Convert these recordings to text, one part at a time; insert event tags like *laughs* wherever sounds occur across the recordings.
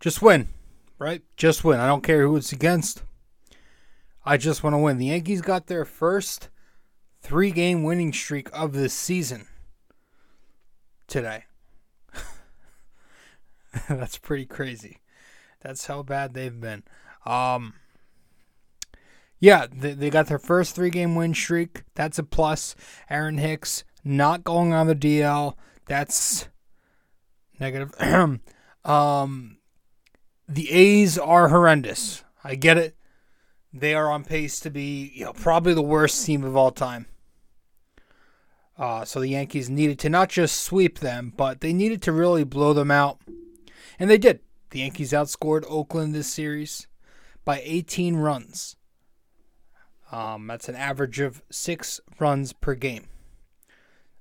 Just win, right? Just win. I don't care who it's against. I just want to win. The Yankees got their first three game winning streak of the season today. *laughs* That's pretty crazy. That's how bad they've been. Um, yeah, they, they got their first three game win streak. That's a plus. Aaron Hicks not going on the DL. That's negative. *clears throat* um, the A's are horrendous. I get it. They are on pace to be, you know, probably the worst team of all time. Uh, so the Yankees needed to not just sweep them, but they needed to really blow them out. And they did. The Yankees outscored Oakland this series by 18 runs. Um, that's an average of six runs per game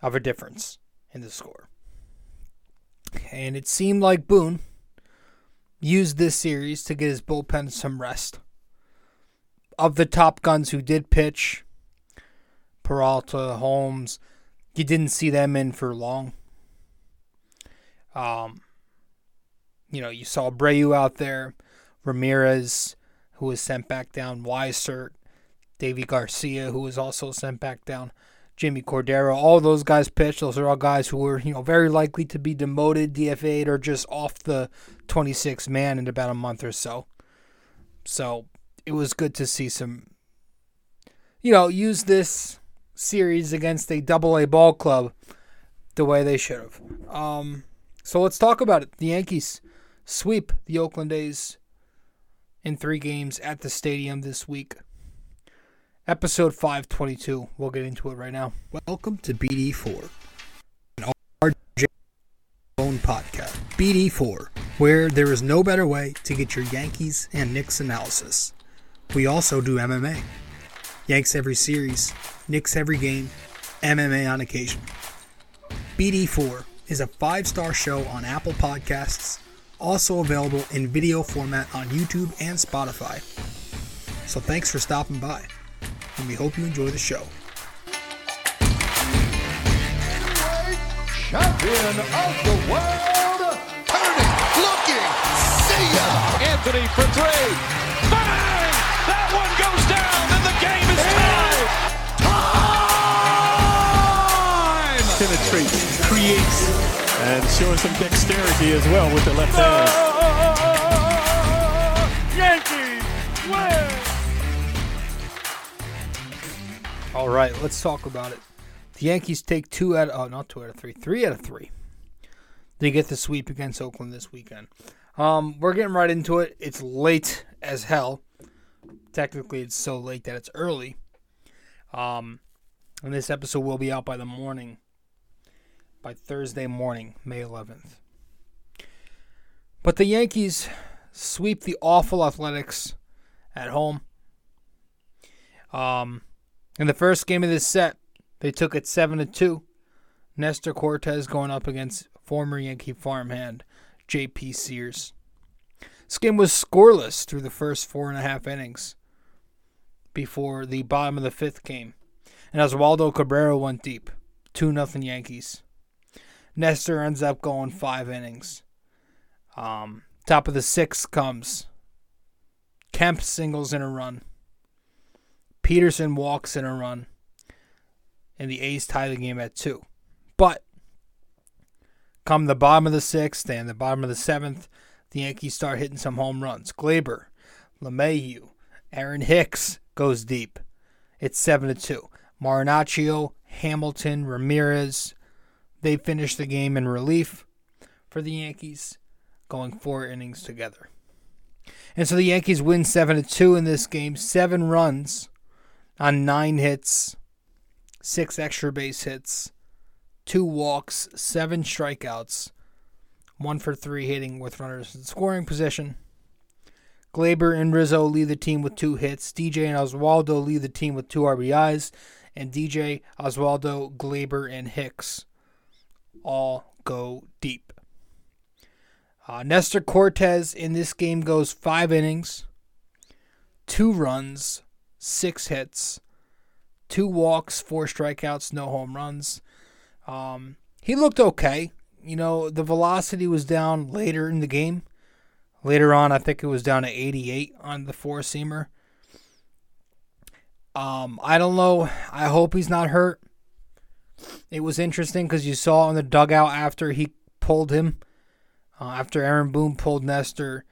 of a difference in the score. And it seemed like Boone used this series to get his bullpen some rest. Of the top guns who did pitch, Peralta, Holmes, you didn't see them in for long. Um, you know, you saw Abreu out there, Ramirez, who was sent back down, Weissert, Deivi Garcia, who was also sent back down, Jimmy Cordero, all those guys pitched. Those are all guys who were, you know, very likely to be demoted, DFA'd, or just off the 26 man in about a month or so. So it was good to see some, you know, use this series against a double A ball club the way they should have. Um, so let's talk about it. The Yankees sweep the Oakland A's in three games at the stadium this week. Episode 522. We'll get into it right now. Welcome to BD4, an RJ own podcast. BD4, where there is no better way to get your Yankees and Knicks analysis. We also do MMA. Yanks every series, Knicks every game, MMA on occasion. BD4 is a five star show on Apple Podcasts, also available in video format on YouTube and Spotify. So thanks for stopping by, and we hope you enjoy the show. Champion of the world, turning, looking, see ya! Anthony for three. Bang! That one goes down, and the game is tied. Time! penetrates, creates, and showing some dexterity as well with the left hand. Yankees All right, let's talk about it. The Yankees take two out of, oh, not two out of three, three out of three. They get the sweep against Oakland this weekend. Um, we're getting right into it. It's late as hell. Technically, it's so late that it's early. Um, and this episode will be out by the morning, by Thursday morning, May 11th. But the Yankees sweep the awful Athletics at home. Um, in the first game of this set, they took it seven to two. Nestor Cortes going up against former Yankee farmhand J.P. Sears. This game was scoreless through the first four and a half innings before the bottom of the fifth came. And Oswaldo Cabrera went deep. 2 nothing Yankees. Nestor ends up going five innings. Um, top of the sixth comes. Kemp singles in a run. Peterson walks in a run. And the A's tie the game at two. But come the bottom of the sixth and the bottom of the seventh, the Yankees start hitting some home runs. Gleyber, LeMahieu, Aaron Hicks goes deep. It's seven to two. Marinaccio, Hamilton, Ramirez, they finish the game in relief for the Yankees, going four innings together. And so the Yankees win seven to two in this game, seven runs on nine hits, six extra base hits, two walks, seven strikeouts, one for three hitting with runners in scoring position. Gleyber and Rizzo lead the team with two hits. DJ and Oswaldo lead the team with two RBIs. And DJ, Oswaldo, Gleyber, and Hicks all go deep. Uh, Nestor Cortes in this game goes five innings, two runs, six hits, two walks, four strikeouts, no home runs. Um, he looked okay. You know, the velocity was down later in the game. Later on, I think it was down to 88 on the four seamer. Um, I don't know. I hope he's not hurt. It was interesting because you saw in the dugout after he pulled him, uh, after Aaron Boone pulled Nestor,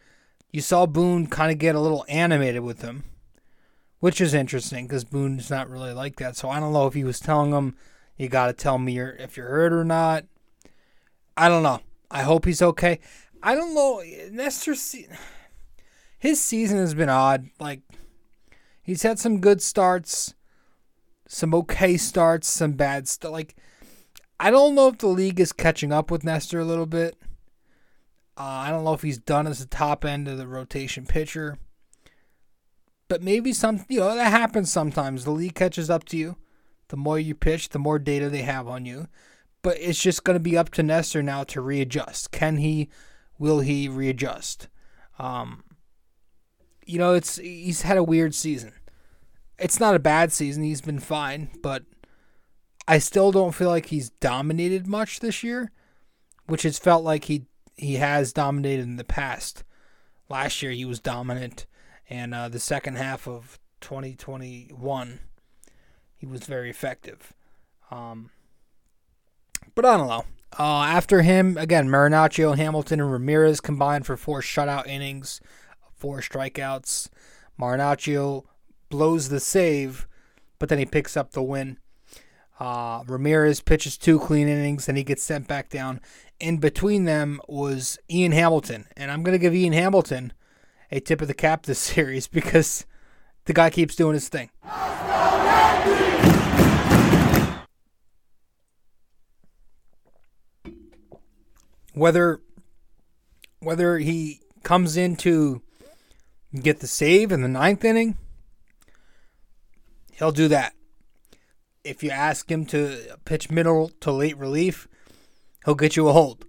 you saw Boone kind of get a little animated with him, which is interesting because Boone's not really like that. So I don't know if he was telling him, "You got to tell me if you're hurt or not." I don't know. I hope he's okay. I don't know. Nestor, his season has been odd. Like he's had some good starts, some okay starts, some bad stuff. Like I don't know if the league is catching up with Nestor a little bit. Uh, I don't know if he's done as the top end of the rotation pitcher. But maybe some, you know, that happens sometimes. The league catches up to you. The more you pitch, the more data they have on you. But it's just going to be up to Nestor now to readjust. Can he? Will he readjust? Um, you know, it's he's had a weird season. It's not a bad season. He's been fine, but I still don't feel like he's dominated much this year, which has felt like he he has dominated in the past. Last year he was dominant, and uh, the second half of 2021 he was very effective. Um, but I don't know. Uh, after him, again, Marinaccio, Hamilton, and Ramirez combined for four shutout innings, four strikeouts. Marinaccio blows the save, but then he picks up the win. Uh, Ramirez pitches two clean innings, and he gets sent back down. In between them was Ian Hamilton, and I'm going to give Ian Hamilton a tip of the cap this *laughs* series because the guy keeps doing his thing. Whether whether he comes in to get the save in the ninth inning, he'll do that. If you ask him to pitch middle to late relief, he'll get you a hold.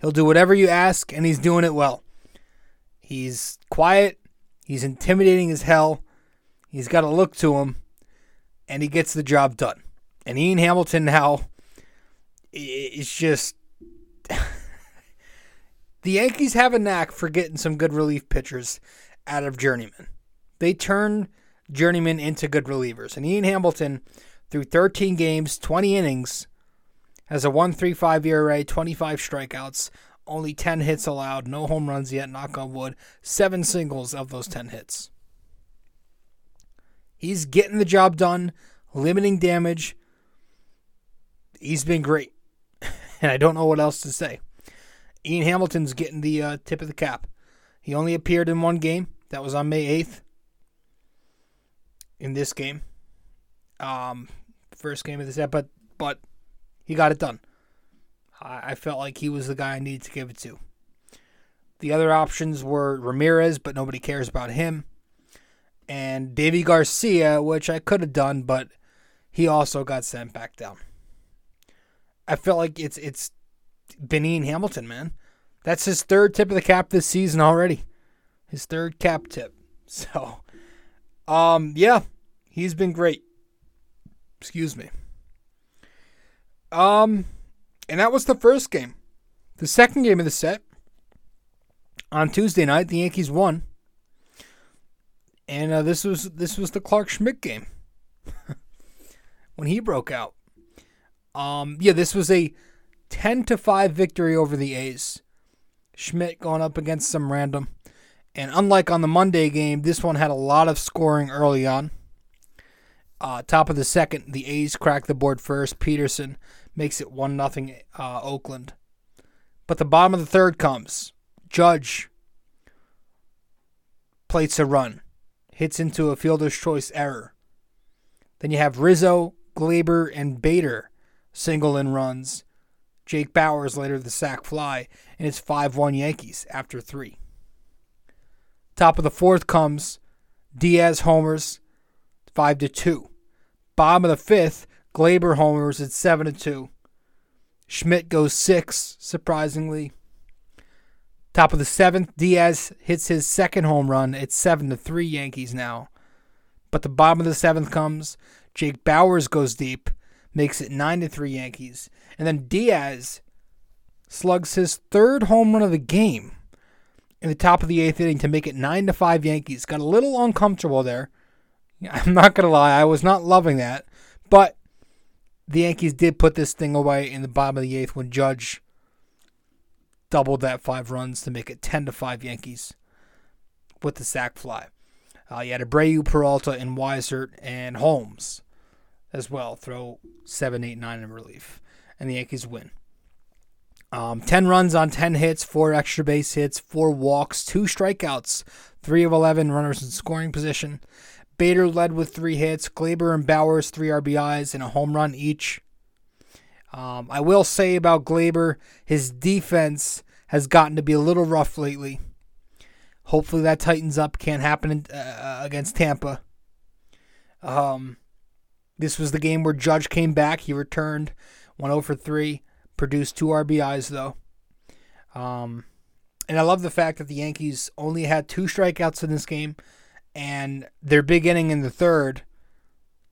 He'll do whatever you ask, and he's doing it well. He's quiet, he's intimidating as hell, he's got a look to him, and he gets the job done. And Ian Hamilton now, it's just. *laughs* the Yankees have a knack for getting some good relief pitchers out of journeymen. They turn journeymen into good relievers. And Ian Hamilton, through 13 games, 20 innings, has a 1.35 ERA, 25 strikeouts, only 10 hits allowed, no home runs yet, knock on wood, seven singles of those 10 hits. He's getting the job done, limiting damage. He's been great. *laughs* and I don't know what else to say. Ian Hamilton's getting the uh, tip of the cap. He only appeared in one game. That was on May 8th. In this game. Um, first game of the set, but but he got it done. I, felt like he was the guy I needed to give it to. The other options were Ramirez, but nobody cares about him. And Deivi Garcia, which I could have done, but he also got sent back down. I felt like it's it's Benin Hamilton, man. That's his third tip of the cap this season already. His third cap tip. *laughs* So, um, yeah, he's been great. Excuse me. Um, and that was the first game. The second game of the set on Tuesday night, the Yankees won, and uh, this was this was the Clarke Schmidt game *laughs* when he broke out. Um, yeah, this was a ten to five victory over the A's. Schmidt going up against some random. And unlike on the Monday game, this one had a lot of scoring early on. Uh, top of the second, the A's cracked the board first. Peterson makes it 1 0 uh, Oakland. But the bottom of the third comes. Judge plates a run, hits into a fielder's choice error. Then you have Rizzo, Gleyber, and Bader single in runs. Jake Bauers later the sac fly, and it's 5 1 Yankees after three. Top of the fourth comes Diaz homers, 5 to 2. Bottom of the fifth, Gleyber homers at 7 to 2. Schmidt goes 6, surprisingly. Top of the seventh, Diaz hits his second home run. It's 7 to 3 Yankees now. But the bottom of the seventh comes. Jake Bauers goes deep, makes it 9 to 3 Yankees. And then Diaz slugs his third home run of the game in the top of the eighth inning to make it nine to five Yankees. Got a little uncomfortable there. I'm not gonna lie, I was not loving that, but the Yankees did put this thing away in the bottom of the eighth when Judge doubled that five runs to make it ten to five Yankees with the sac fly. Uh, you had Abreu, Peralta, and Weissert and Holmes as well throw seven, eight, nine in relief, and the Yankees win. Um, 10 runs on 10 hits, 4 extra base hits, 4 walks, 2 strikeouts, 3 of 11 runners in scoring position. Bader led with 3 hits, Gleyber and Bauers 3 RBIs and a home run each. Um, I will say about Gleyber, his defense has gotten to be a little rough lately. Hopefully that tightens up. Can't happen uh, against Tampa. Um, this was the game where Judge came back. He returned 1 0 for 3. Produced two RBIs though. Um, and I love the fact that the Yankees only had two strikeouts in this game, and their big inning in the third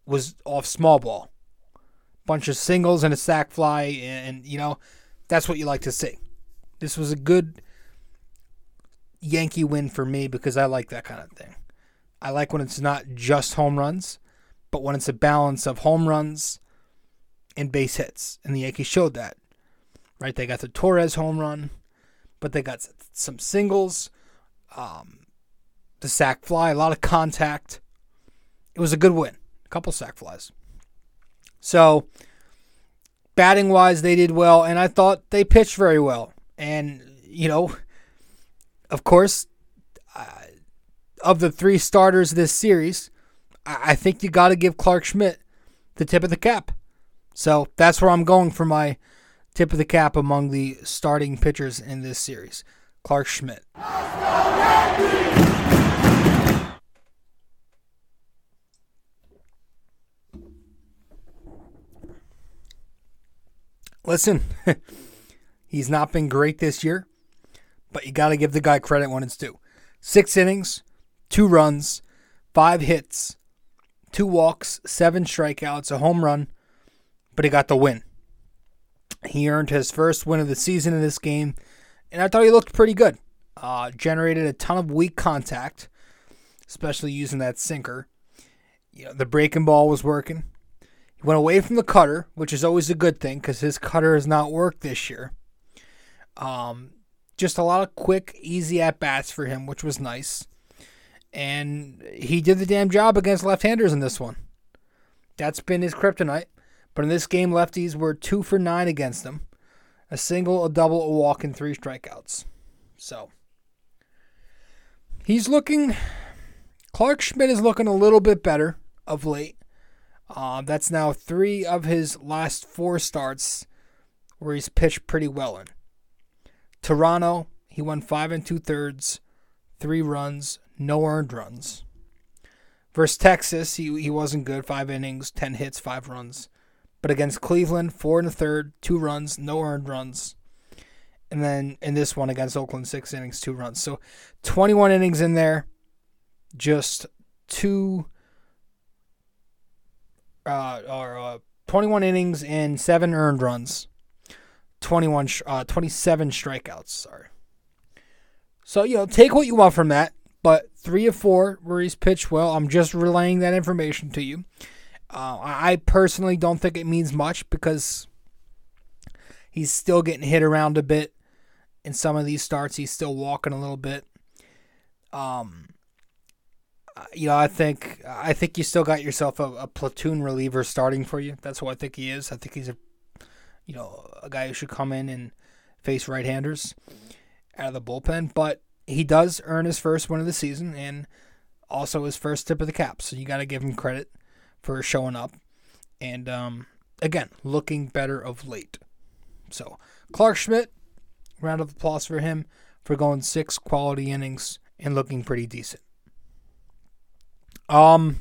was off small ball. Bunch of singles and a sac fly, and you know that's what you like to see. This was a good Yankee win for me because I like that kind of thing. I like when it's not just home runs, but when it's a balance of home runs and base hits, and the Yankees showed that right? They got the Torres home run, but they got some singles, um, the sac fly, a lot of contact. It was a good win, a couple sac flies. So, batting wise, they did well, and I thought they pitched very well. And, you know, of course, uh, of the three starters this series, I, I think you got to give Clarke Schmidt the tip of the cap. So that's where I'm going for my tip of the cap among the starting pitchers in this series. Clarke Schmidt. Listen, *laughs* he's not been great this year, but you got to give the guy credit when it's due. Six innings, two runs, five hits, two walks, seven strikeouts, a home run, but he got the win. He earned his first win of the season in this game, and I thought he looked pretty good. Uh, generated a ton of weak contact, especially using that sinker. You know, the breaking ball was working. He went away from the cutter, which is always a good thing because his cutter has not worked this year. Um, just a lot of quick, easy at bats for him, which was nice. And he did the damn job against left handers in this one. That's been his kryptonite. But in this game, lefties were two for nine against him a single, a double, a walk, and three strikeouts. So he's looking. Clarke Schmidt is looking a little bit better of late. Uh, that's now three of his last four starts where he's pitched pretty well in. Toronto, he won five and two thirds, three runs, no earned runs. Versus Texas, he, he wasn't good. Five innings, ten hits, five runs. But against Cleveland, four and a third, two runs, no earned runs. And then in this one against Oakland, six innings, two runs. So 21 innings in there, just two, uh, or uh, 21 innings and seven earned runs, 21, uh, 27 strikeouts. Sorry. So you know, take what you want from that. But three of four where he's pitched well. I'm just relaying that information to you. Uh, I personally don't think it means much because he's still getting hit around a bit in some of these starts. He's still walking a little bit. Um, you know, I think I think you still got yourself a, a platoon reliever starting for you. That's what I think he is. I think he's a you know a guy who should come in and face right-handers out of the bullpen. But he does earn his first win of the season and also his first tip of the cap. So you got to give him credit for showing up. And um, again, looking better of late. So, Clarke Schmidt, round of applause for him for going six quality innings and looking pretty decent. Um,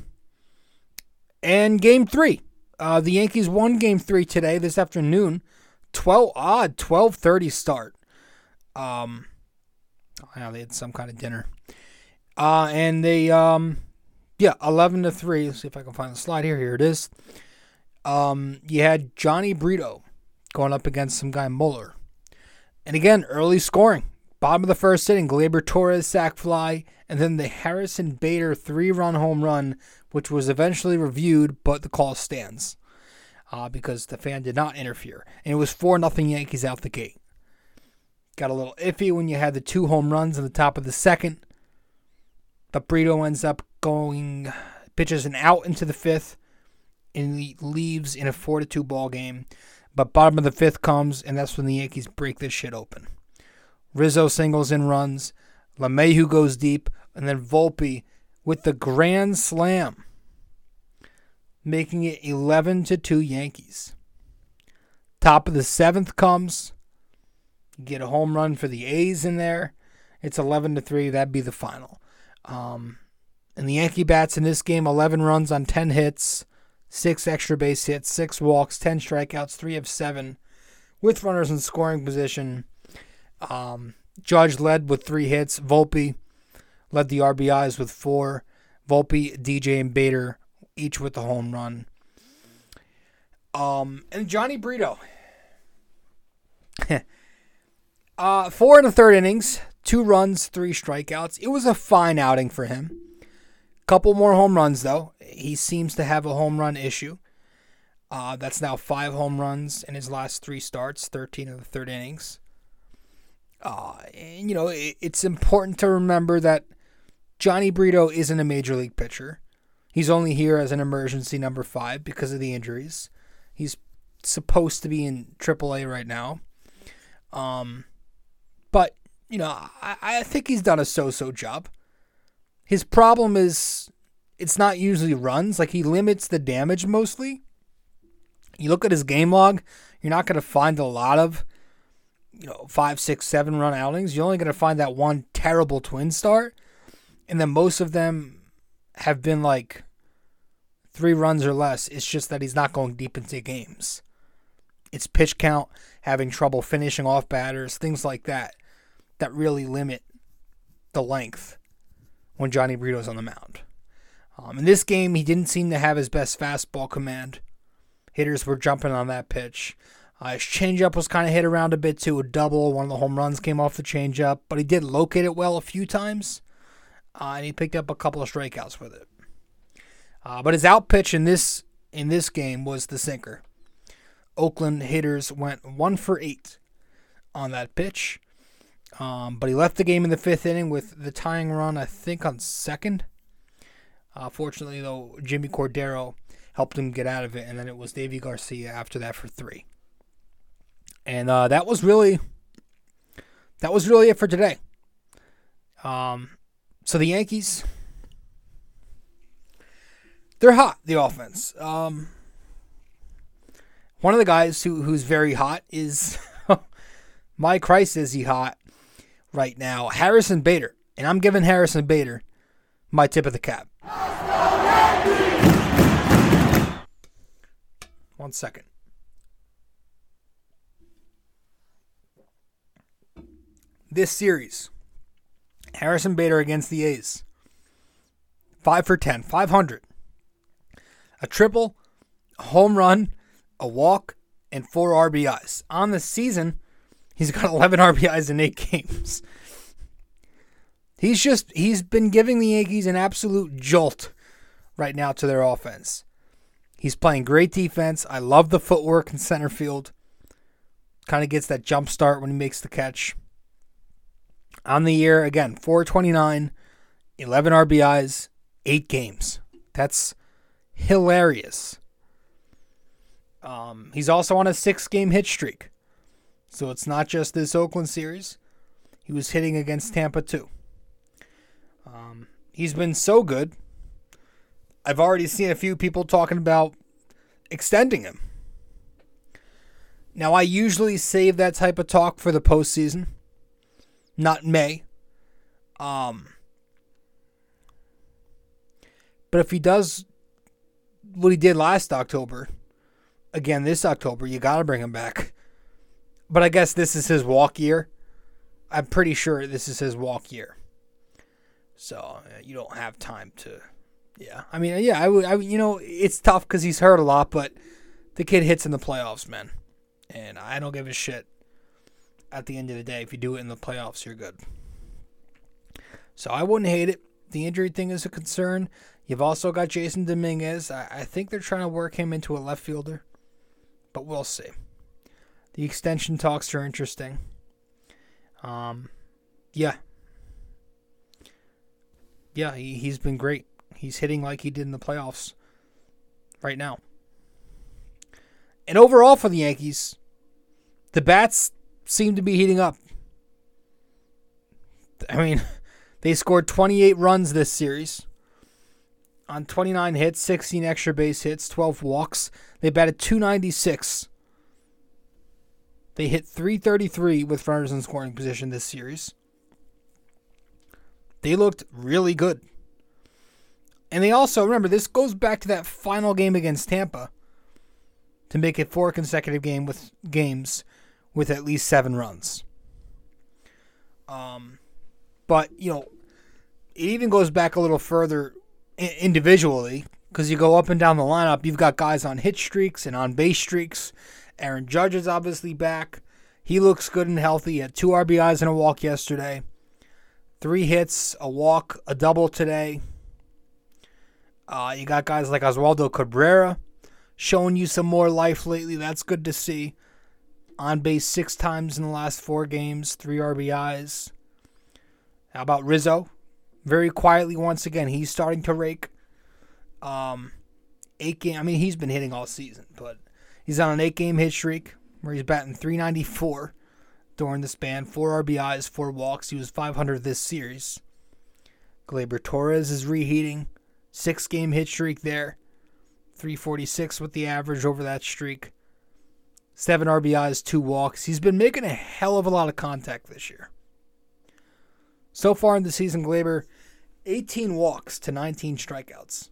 and game three, uh, the Yankees won game three today, this afternoon. 12 odd 12:30 start. Um, oh, they had some kind of dinner. Uh, and they um yeah, eleven to three. Let's see if I can find the slide here. Here it is. Um, you had Jhony Brito going up against some guy Muller, and again early scoring. Bottom of the first inning, Gleyber Torres sac fly, and then the Harrison Bader three run home run, which was eventually reviewed, but the call stands uh, because the fan did not interfere. And it was 4 nothing Yankees out the gate. Got a little iffy when you had the two home runs in the top of the second. But Brito ends up going, pitches an out into the fifth, and leaves in a 4 to 2 ball game. But bottom of the fifth comes, and that's when the Yankees break this shit open. Rizzo singles and runs. LeMahieu goes deep, and then Volpe with the grand slam, making it 11 to 2 Yankees. Top of the seventh comes. You get a home run for the A's in there. It's 11 to 3. That'd be the final. Um, and the Yankee bats in this game 11 runs on 10 hits, 6 extra base hits, 6 walks, 10 strikeouts, 3 of 7 with runners in scoring position. Um, Judge led with three hits. Volpe led the RBIs with four. Volpe, DJ, and Bader each with a home run. Um, and Jhony Brito. *laughs* uh, four in the third innings, two runs, three strikeouts. It was a fine outing for him. Couple more home runs though. He seems to have a home run issue. Uh, that's now five home runs in his last three starts, 13 of the third innings. Uh, and, you know, it, it's important to remember that Jhony Brito isn't a major league pitcher. He's only here as an emergency number five because of the injuries. He's supposed to be in AAA right now. Um, but, you know, I, I think he's done a so so job. His problem is it's not usually runs. Like, he limits the damage mostly. You look at his game log, you're not going to find a lot of you know, five, six, seven run outings, you're only going to find that one terrible twin start. And then most of them have been like three runs or less. It's just that he's not going deep into games. It's pitch count, having trouble finishing off batters, things like that, that really limit the length when Jhony Brito's on the mound. Um, in this game, he didn't seem to have his best fastball command. Hitters were jumping on that pitch. Uh, his changeup was kind of hit around a bit too, a double. One of the home runs came off the changeup, but he did locate it well a few times, uh, and he picked up a couple of strikeouts with it. Uh, but his out pitch in this in this game was the sinker. Oakland hitters went one for eight on that pitch, um, but he left the game in the fifth inning with the tying run, I think, on second. Uh, fortunately, though, Jimmy Cordero helped him get out of it, and then it was Deivi Garcia after that for three. And uh, that was really that was really it for today. Um, so the Yankees, they're hot. The offense. Um, one of the guys who who's very hot is *laughs* my Christ. Is he hot right now? Harrison Bader, and I'm giving Harrison Bader my tip of the cap. One second. this series. Harrison Bader against the A's. 5 for 10, 500. A triple, a home run, a walk, and four RBIs. On the season, he's got *laughs* 11 RBIs in eight games. He's just, he's been giving the Yankees an absolute jolt right now to their offense. He's playing great defense. I love the footwork in center field. Kind of gets that jump start when he makes the catch on the year again 429 11 rbis 8 games. That's hilarious. Um, he's also on a six game hit streak. So it's not just this oakland series. He was hitting against tampa too. Um, he's been so good. I've already seen a few people talking about extending him. Now i usually save that type of talk for the postseason not May. Um, but if he does what he did last October, again this October, you got to bring him back. But I guess this is his walk year. I'm pretty sure this is his walk year. So uh, you don't have time to. Yeah, I mean, yeah, I would. I, you know, it's tough because he's hurt a lot, but the kid hits in the playoffs, man, and I don't give a shit at the end of the day, if you do it in the playoffs, you're good. So I wouldn't hate it. The injury thing is a concern. You've also got Jasson Dominguez. I, I think they're trying to work him into a left fielder, but we'll see. The extension talks are interesting. Um, yeah. Yeah, he, he's been great. He's hitting like he did in the playoffs right now. And overall for the Yankees, the bats seem to be heating up. I mean, *laughs* they scored 28 runs this series on 29 hits, 16 extra base hits, 12 walks. They batted 296. They hit 333 with runners in scoring position this series. They looked really good. And they also, remember, this goes back to that final game against Tampa to make it four consecutive game with games with at least seven runs. Um, but you know, it even goes back a little further individually because you go up and down the lineup. You've got guys on hit streaks and on base streaks. Aaron Judge is obviously back. He looks good and healthy. He had two RBIs and a walk yesterday, three hits, a walk, a double today. Uh, you got guys like Oswaldo Cabrera showing you some more life lately. That's good to see. On base six times in the last four games, three RBIs. How about Rizzo? Very quietly once again, he's starting to rake. Um, eight game. I mean, he's been hitting all season, but he's on an eight game hit streak where he's batting 394 during the span. Four RBIs, four walks. He was 500 this series. Gleyber Torres is reheating. Six game hit streak there. 346 with the average over that streak. Seven RBIs, two walks. He's been making a hell of a lot of contact this year. So far in the season, Gleyber, 18 walks to 19 strikeouts.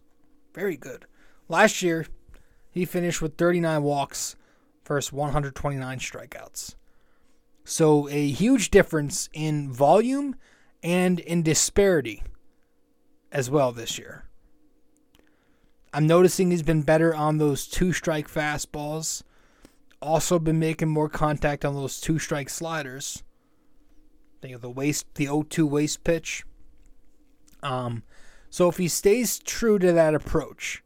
Very good. Last year, he finished with 39 walks versus 129 strikeouts. So a huge difference in volume and in disparity as well this year. I'm noticing he's been better on those two strike fastballs. Also been making more contact on those two strike sliders. Think of the waste the 0-2 waste pitch. Um so if he stays true to that approach,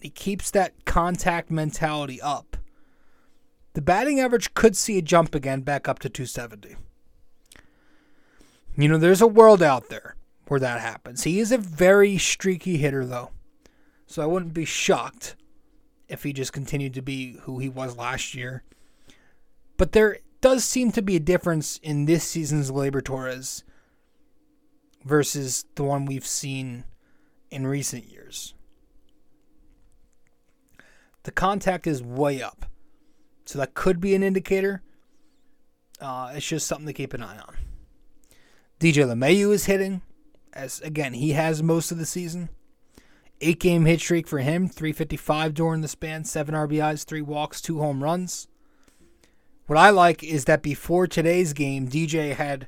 he keeps that contact mentality up. The batting average could see a jump again back up to 270. You know, there's a world out there where that happens. He is a very streaky hitter though. So I wouldn't be shocked if he just continued to be who he was last year. But there does seem to be a difference in this season's Gleyber Torres versus the one we've seen in recent years. The contact is way up. So that could be an indicator. Uh, it's just something to keep an eye on. DJ LeMahieu is hitting, as again, he has most of the season. Eight game hit streak for him, 355 during the span, seven RBIs, three walks, two home runs. What I like is that before today's game, DJ had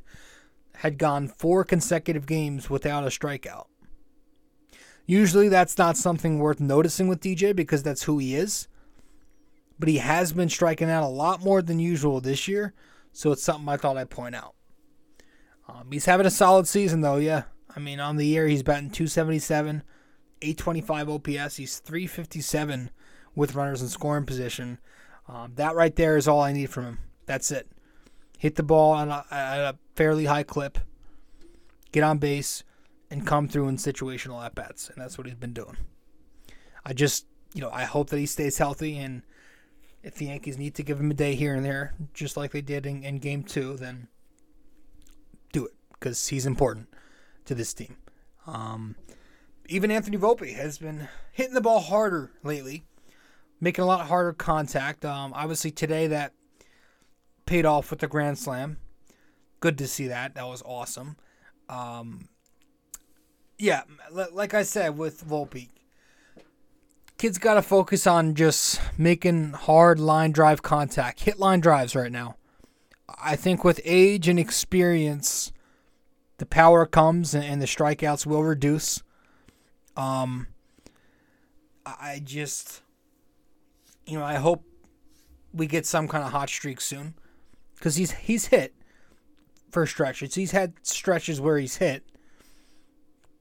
had gone four consecutive games without a strikeout. Usually that's not something worth noticing with DJ because that's who he is. But he has been striking out a lot more than usual this year, so it's something I thought I'd point out. Um, he's having a solid season though, yeah. I mean, on the year he's batting 277, 825 OPS. He's 357 with runners in scoring position. Um, that right there is all I need from him. That's it. Hit the ball at a, at a fairly high clip, get on base, and come through in situational at bats. And that's what he's been doing. I just, you know, I hope that he stays healthy. And if the Yankees need to give him a day here and there, just like they did in, in game two, then do it because he's important to this team. Um, even Anthony Volpe has been hitting the ball harder lately, making a lot harder contact. Um, obviously today that paid off with the grand slam. Good to see that. That was awesome. Um, yeah, like I said with Volpe, kids got to focus on just making hard line drive contact, hit line drives right now. I think with age and experience, the power comes and the strikeouts will reduce. Um, I just, you know, I hope we get some kind of hot streak soon because he's he's hit for stretches. He's had stretches where he's hit,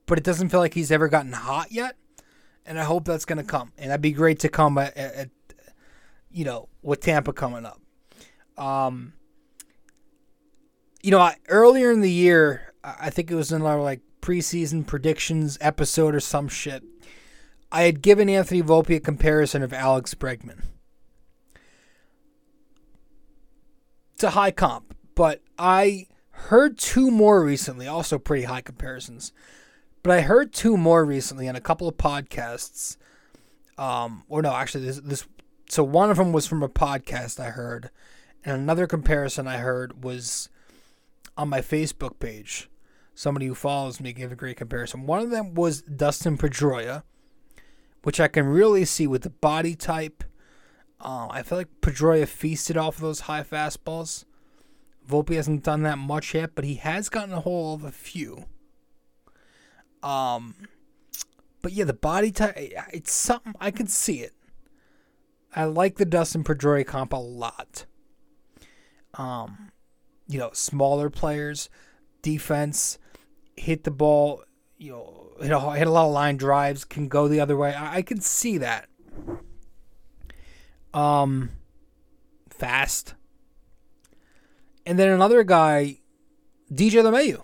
but it doesn't feel like he's ever gotten hot yet. And I hope that's going to come. And that'd be great to come at, at, at you know, with Tampa coming up. Um, you know, I, earlier in the year, I think it was in like preseason predictions episode or some shit. I had given Anthony Volpe a comparison of Alex Bregman. It's a high comp, but I heard two more recently, also pretty high comparisons. But I heard two more recently on a couple of podcasts. Um, or no, actually, this this so one of them was from a podcast I heard, and another comparison I heard was on my Facebook page. Somebody who follows me gave a great comparison. One of them was Dustin Pedroia, which I can really see with the body type. Um, I feel like Pedroia feasted off of those high fastballs. Volpe hasn't done that much yet, but he has gotten a hold of a few. Um, but yeah, the body type, it's something I can see it. I like the Dustin Pedroia comp a lot. Um, you know, smaller players, defense, hit the ball, you know, hit a, hit a lot of line drives, can go the other way. I, I can see that. Um, fast. And then another guy, DJ LeMahieu.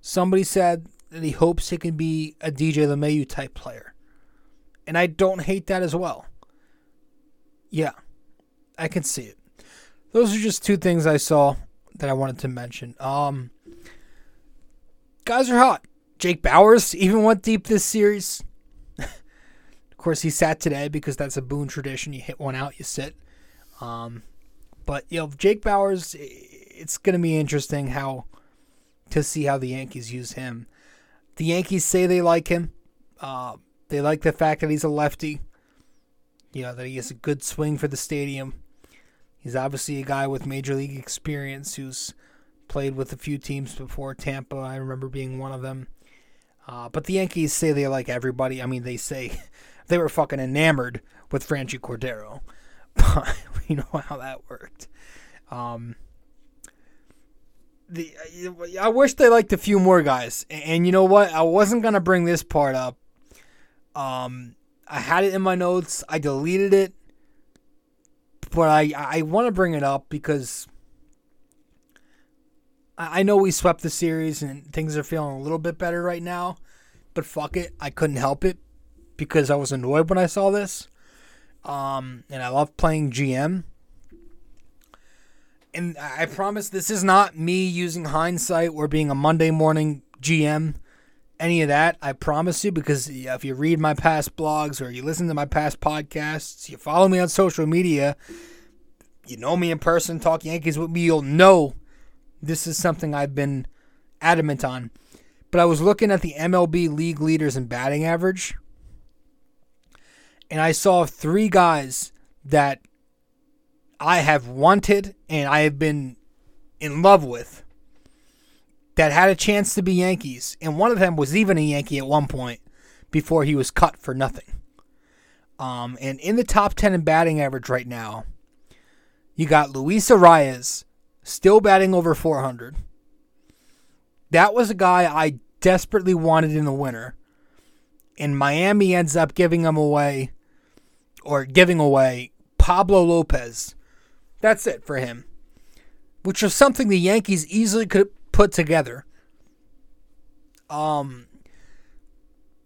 Somebody said that he hopes he can be a DJ LeMahieu type player. And I don't hate that as well. Yeah, I can see it. Those are just two things I saw that I wanted to mention. Um, guys are hot. Jake Bauers even went deep this series. *laughs* of course, he sat today because that's a Boone tradition. You hit one out, you sit. Um, but you know, Jake Bauers, it's going to be interesting how to see how the Yankees use him. The Yankees say they like him. Uh, they like the fact that he's a lefty. You know that he has a good swing for the stadium. He's obviously a guy with major league experience who's played with a few teams before. Tampa, I remember being one of them. Uh, but the Yankees say they like everybody. I mean, they say *laughs* they were fucking enamored with Franchy Cordero. *laughs* But we know how that worked. Um, the I wish they liked a few more guys. And you know what? I wasn't gonna bring this part up. Um, I had it in my notes. I deleted it, but I I want to bring it up because I know we swept the series and things are feeling a little bit better right now. But fuck it, I couldn't help it because I was annoyed when I saw this. Um, and I love playing GM. And I promise this is not me using hindsight or being a Monday morning GM any of that. I promise you, because if you read my past blogs or you listen to my past podcasts, you follow me on social media, you know me in person, talk Yankees with me, you'll know this is something I've been adamant on. But I was looking at the MLB league leaders in batting average, and I saw three guys that I have wanted and I have been in love with that had a chance to be Yankees, and one of them was even a Yankee at one point before he was cut for nothing. Um, and in the top 10 in batting average right now, you got Luis Arraez still batting over 400. That was a guy I desperately wanted in the winter. And Miami ends up giving him away, or giving away Pablo Lopez. That's it for him. Which was something the Yankees easily could put together. Um,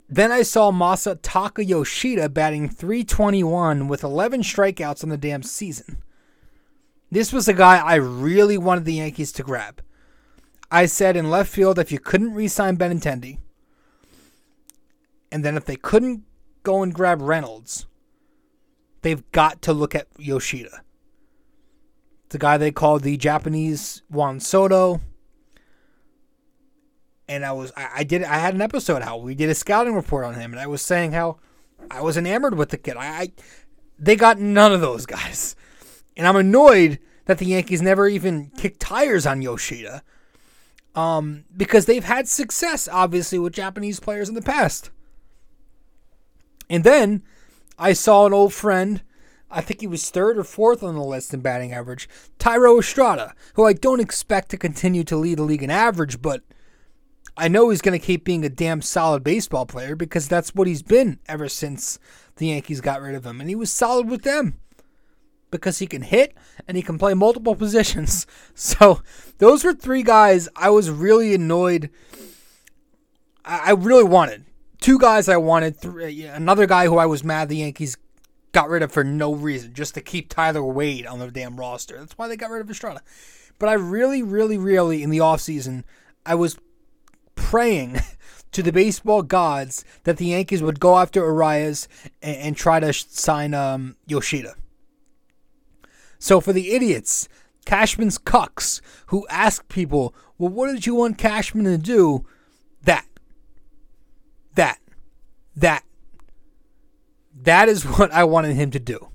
then I saw Masataka Yoshida batting 321 with 11 strikeouts on the damn season. This was a guy I really wanted the Yankees to grab. I said in left field if you couldn't re sign Benintendi, and then if they couldn't go and grab Reynolds, they've got to look at Yoshida. The guy they called the Japanese Juan Soto and I was I, I did I had an episode how we did a scouting report on him, and I was saying how I was enamored with the kid. I, I they got none of those guys, and I'm annoyed that the Yankees never even kicked tires on Yoshida, um, because they've had success obviously with Japanese players in the past. And then I saw an old friend. I think he was third or fourth on the list in batting average. Thairo Estrada, who I don't expect to continue to lead the league in average, but I know he's going to keep being a damn solid baseball player because that's what he's been ever since the Yankees got rid of him. And he was solid with them because he can hit and he can play multiple *laughs* positions. So those were three guys I was really annoyed. I really wanted two guys. I wanted three, another guy who I was mad the Yankees got rid of for no reason, just to keep Tyler Wade on the damn roster. That's why they got rid of Estrada. But I really, really, really in the offseason, I was praying *laughs* to the baseball gods that the Yankees would go after Arraez and, and try to sign um, Yoshida. So for the idiots, Cashman's cucks, who ask people, well, what did you want Cashman to do? That. That. That. That is *laughs* what I wanted him to do.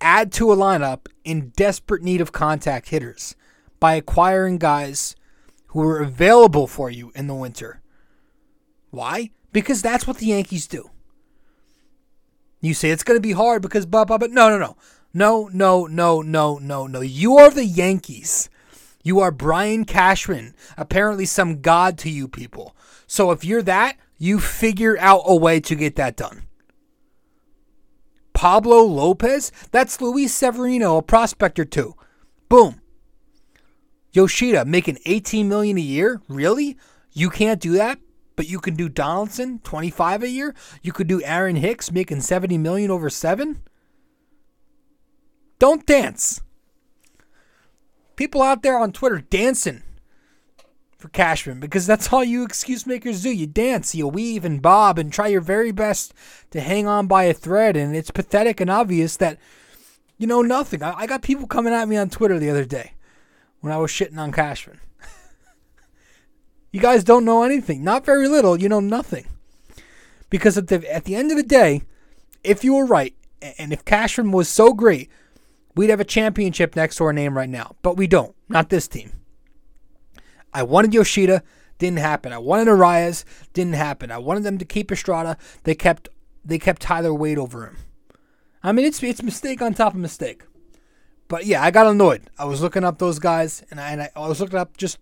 Add to a lineup in desperate need of contact hitters by acquiring guys who are available for you in the winter. Why? Because that's what the Yankees do. You say it's going to be hard because blah, blah, but no, no, no. No, no, no, no, no, no. You are the Yankees. You are Brian Cashman, apparently some god to you people. So if you're that, you figure out a way to get that done. Pablo Lopez? That's Luis Severino, a prospector too. Boom. Yoshida making 18 million a year? Really? You can't do that? But you can do Donaldson, 25 a year? You could do Aaron Hicks making 70 million over 7? Don't dance. People out there on Twitter dancing for Cashman because that's all you excuse makers do. You dance, you weave and bob and try your very best to hang on by a thread. And it's pathetic and obvious that you know nothing. I, I got people coming at me on Twitter the other day when I was shitting on Cashman. *laughs* you guys don't know anything. Not very little. You know nothing. Because at the, at the end of the day, if you were right, and if Cashman was so great, we'd have a championship next to our name right now. But we don't. Not this team. I wanted Yoshida, didn't happen. I wanted Arraez, didn't happen. I wanted them to keep Estrada. They kept they kept Tyler Wade over him. I mean, it's it's mistake on top of mistake. But yeah, I got annoyed. I was looking up those guys, and I, and I, I was looking up just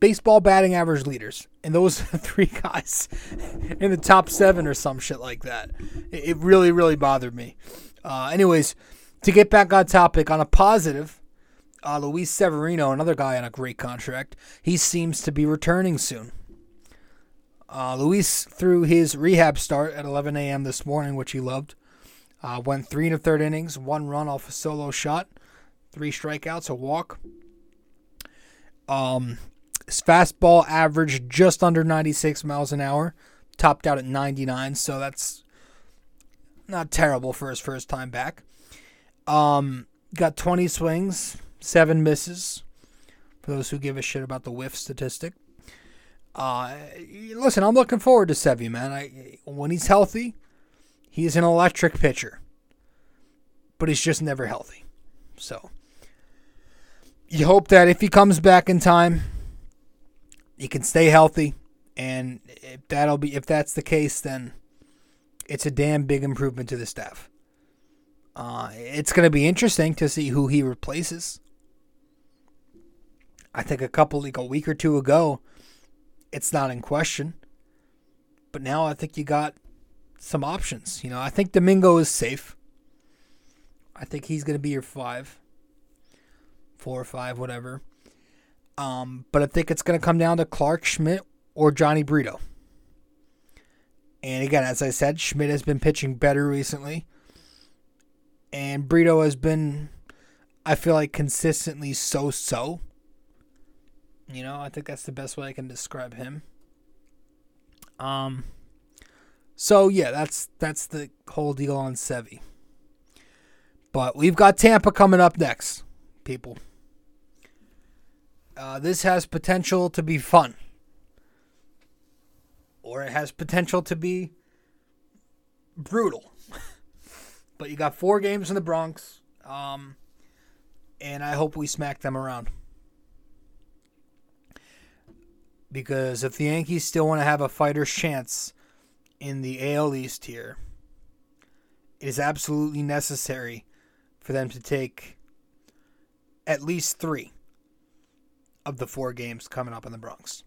baseball batting average leaders, and those *laughs* three guys *laughs* in the top seven or some shit like that. It, it really, really bothered me. Uh, anyways, to get back on topic, on a positive, uh, Luis Severino, another guy on a great contract, he seems to be returning soon. Uh, Luis threw his rehab start at 11 a.m. this morning, which he loved. Uh, went three and a third innings, one run off a solo shot, three strikeouts, a walk. Um, his fastball averaged just under 96 miles an hour, topped out at 99, so that's not terrible for his first time back. Um, got 20 swings, seven misses. For those who give a shit about the whiff statistic. Uh, listen, I'm looking forward to Sevy, man. I, when he's healthy, he's an electric pitcher. But he's just never healthy. So, you hope that if he comes back in time, he can stay healthy. And if that'll be if that's the case, then it's a damn big improvement to the staff. Uh, it's going to be interesting to see who he replaces. I think a couple, like a week or two ago, it's not in question. But now I think you got some options. You know, I think Domingo is safe. I think he's going to be your five, four or five, whatever. Um, but I think it's going to come down to Clarke Schmidt or Jhony Brito. And again, as I said, Schmidt has been pitching better recently and Brito has been, I feel like, consistently so so. You know, I think that's the best way I can describe him. Um, so yeah, that's that's the whole deal on Sevy. But we've got Tampa coming up next, people. Uh, this has potential to be fun, or it has potential to be brutal. But you got four games in the Bronx, um, and I hope we smack them around. Because if the Yankees still want to have a fighter's chance in the AL East here, it is absolutely necessary for them to take at least three of the four games coming up in the Bronx.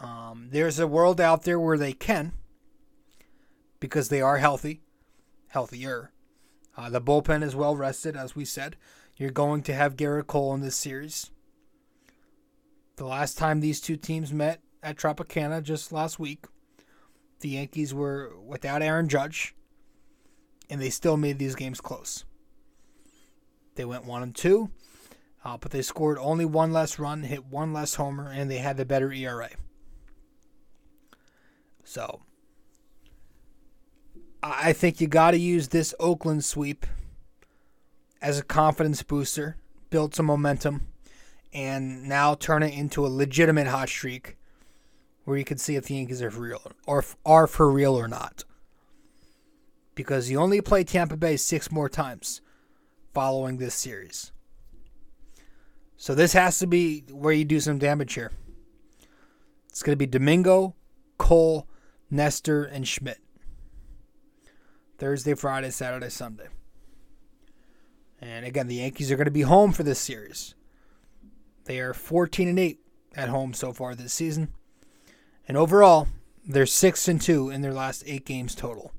Um, there's a world out there where they can because they are healthy, healthier. Uh, the bullpen is well rested, as we said. You're going to have Gerrit Cole in this series. The last time these two teams met at Tropicana just last week, the Yankees were without Aaron Judge, and they still made these games close. They went one and two, uh, but they scored only one less run, hit one less homer, and they had the better ERA. So, I think you got to use this Oakland sweep as a confidence booster, build some momentum, and now turn it into a legitimate hot streak where you can see if the Yankees are for real or are for real or not. Because you only play Tampa Bay six more times following this series. So this has to be where you do some damage here. It's going to be Domingo, Cole, Nestor, and Schmidt. Thursday, Friday, Saturday, Sunday. And again, the Yankees are going to be home for this series. They are 14 and 8 at home so far this season. And overall, they're 6 and 2 in their last 8 games total.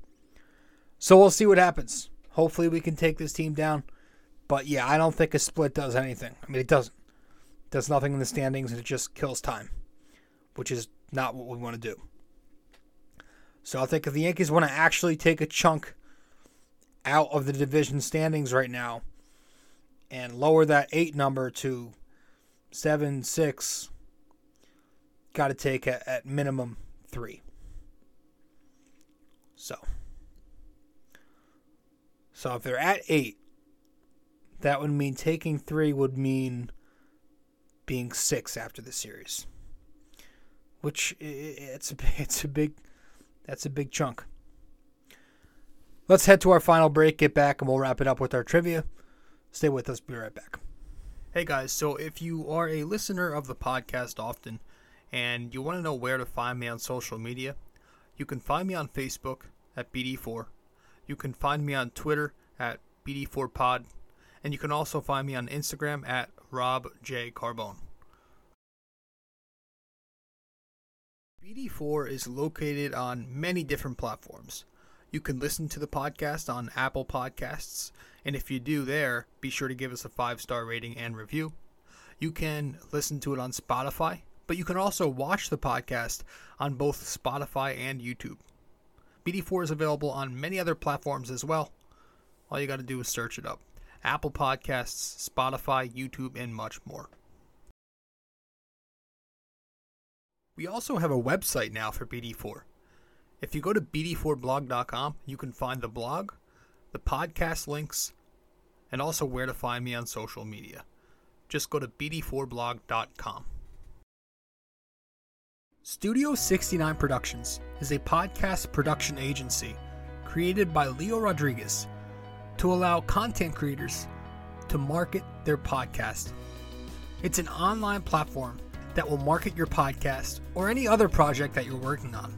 So we'll see what happens. Hopefully we can take this team down. But yeah, I don't think a split does anything. I mean, it doesn't. It does nothing in the standings and it just kills time, which is not what we want to do. So I think if the Yankees want to actually take a chunk out of the division standings right now and lower that eight number to seven, six, got to take at, at minimum three. So, so if they're at eight, that would mean taking three would mean being six after the series, which it's a it's a big *laughs* that's a big chunk. Let's head to our final break, get back, and we'll wrap it up with our trivia. Stay with us, be right back. Hey guys, so if you are a listener of the podcast often and you want to know where to find me on social media, you can find me on Facebook at BD4. You can find me on Twitter at BD4Pod. And you can also find me on Instagram at Rob J. Carbone. BD4 is located on many different platforms. You can listen to the podcast on Apple Podcasts, and if you do there, be sure to give us a five star rating and review. You can listen to it on Spotify, but you can also watch the podcast on both Spotify and YouTube. BD4 is available on many other platforms as well. All you got to do is search it up Apple Podcasts, Spotify, YouTube, and much more. We also have a website now for BD4. If you go to bd4blog.com, you can find the blog, the podcast links, and also where to find me on social media. Just go to bd4blog.com. Studio 69 Productions is a podcast production agency created by Leo Rodriguez to allow content creators to market their podcast. It's an online platform that will market your podcast or any other project that you're working on.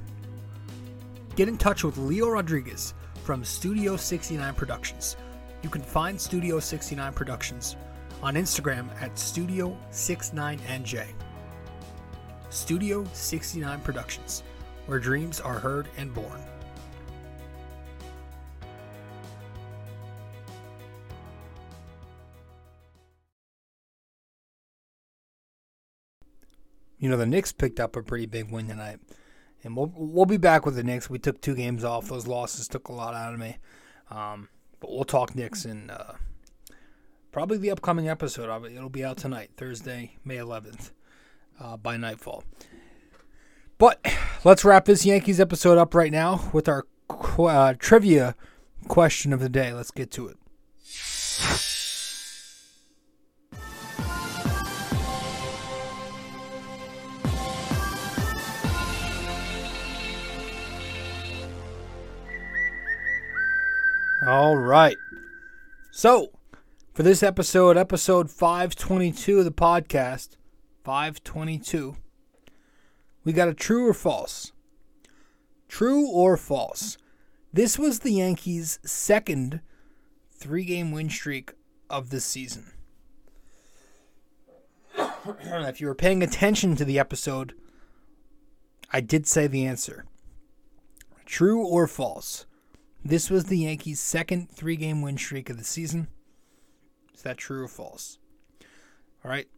Get in touch with Leo Rodriguez from Studio 69 Productions. You can find Studio 69 Productions on Instagram at Studio 69NJ. Studio 69 Productions, where dreams are heard and born. You know, the Knicks picked up a pretty big win tonight. And we'll, we'll be back with the Knicks. We took two games off. Those losses took a lot out of me. Um, but we'll talk Knicks in uh, probably the upcoming episode. Of it. It'll be out tonight, Thursday, May 11th, uh, by nightfall. But let's wrap this Yankees episode up right now with our uh, trivia question of the day. Let's get to it. All right. So, for this episode, episode 522 of the podcast, 522, we got a true or false. True or false. This was the Yankees' second three game win streak of the season. *coughs* if you were paying attention to the episode, I did say the answer. True or false? This was the Yankees' second three game win streak of the season. Is that true or false? All right.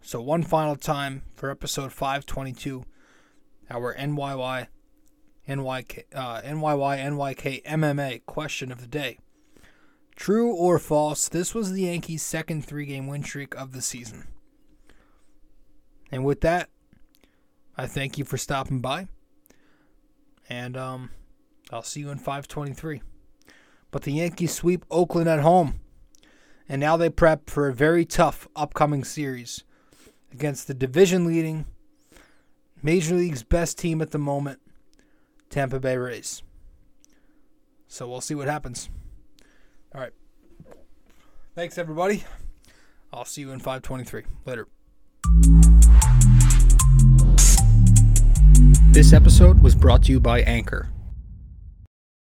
So, one final time for episode 522, our NYY, NYK, uh, NYY, NYK MMA question of the day. True or false? This was the Yankees' second three game win streak of the season. And with that, I thank you for stopping by. And um, I'll see you in 523. But the Yankees sweep Oakland at home. And now they prep for a very tough upcoming series against the division leading Major League's best team at the moment, Tampa Bay Rays. So we'll see what happens. All right. Thanks, everybody. I'll see you in 523. Later. This episode was brought to you by Anchor.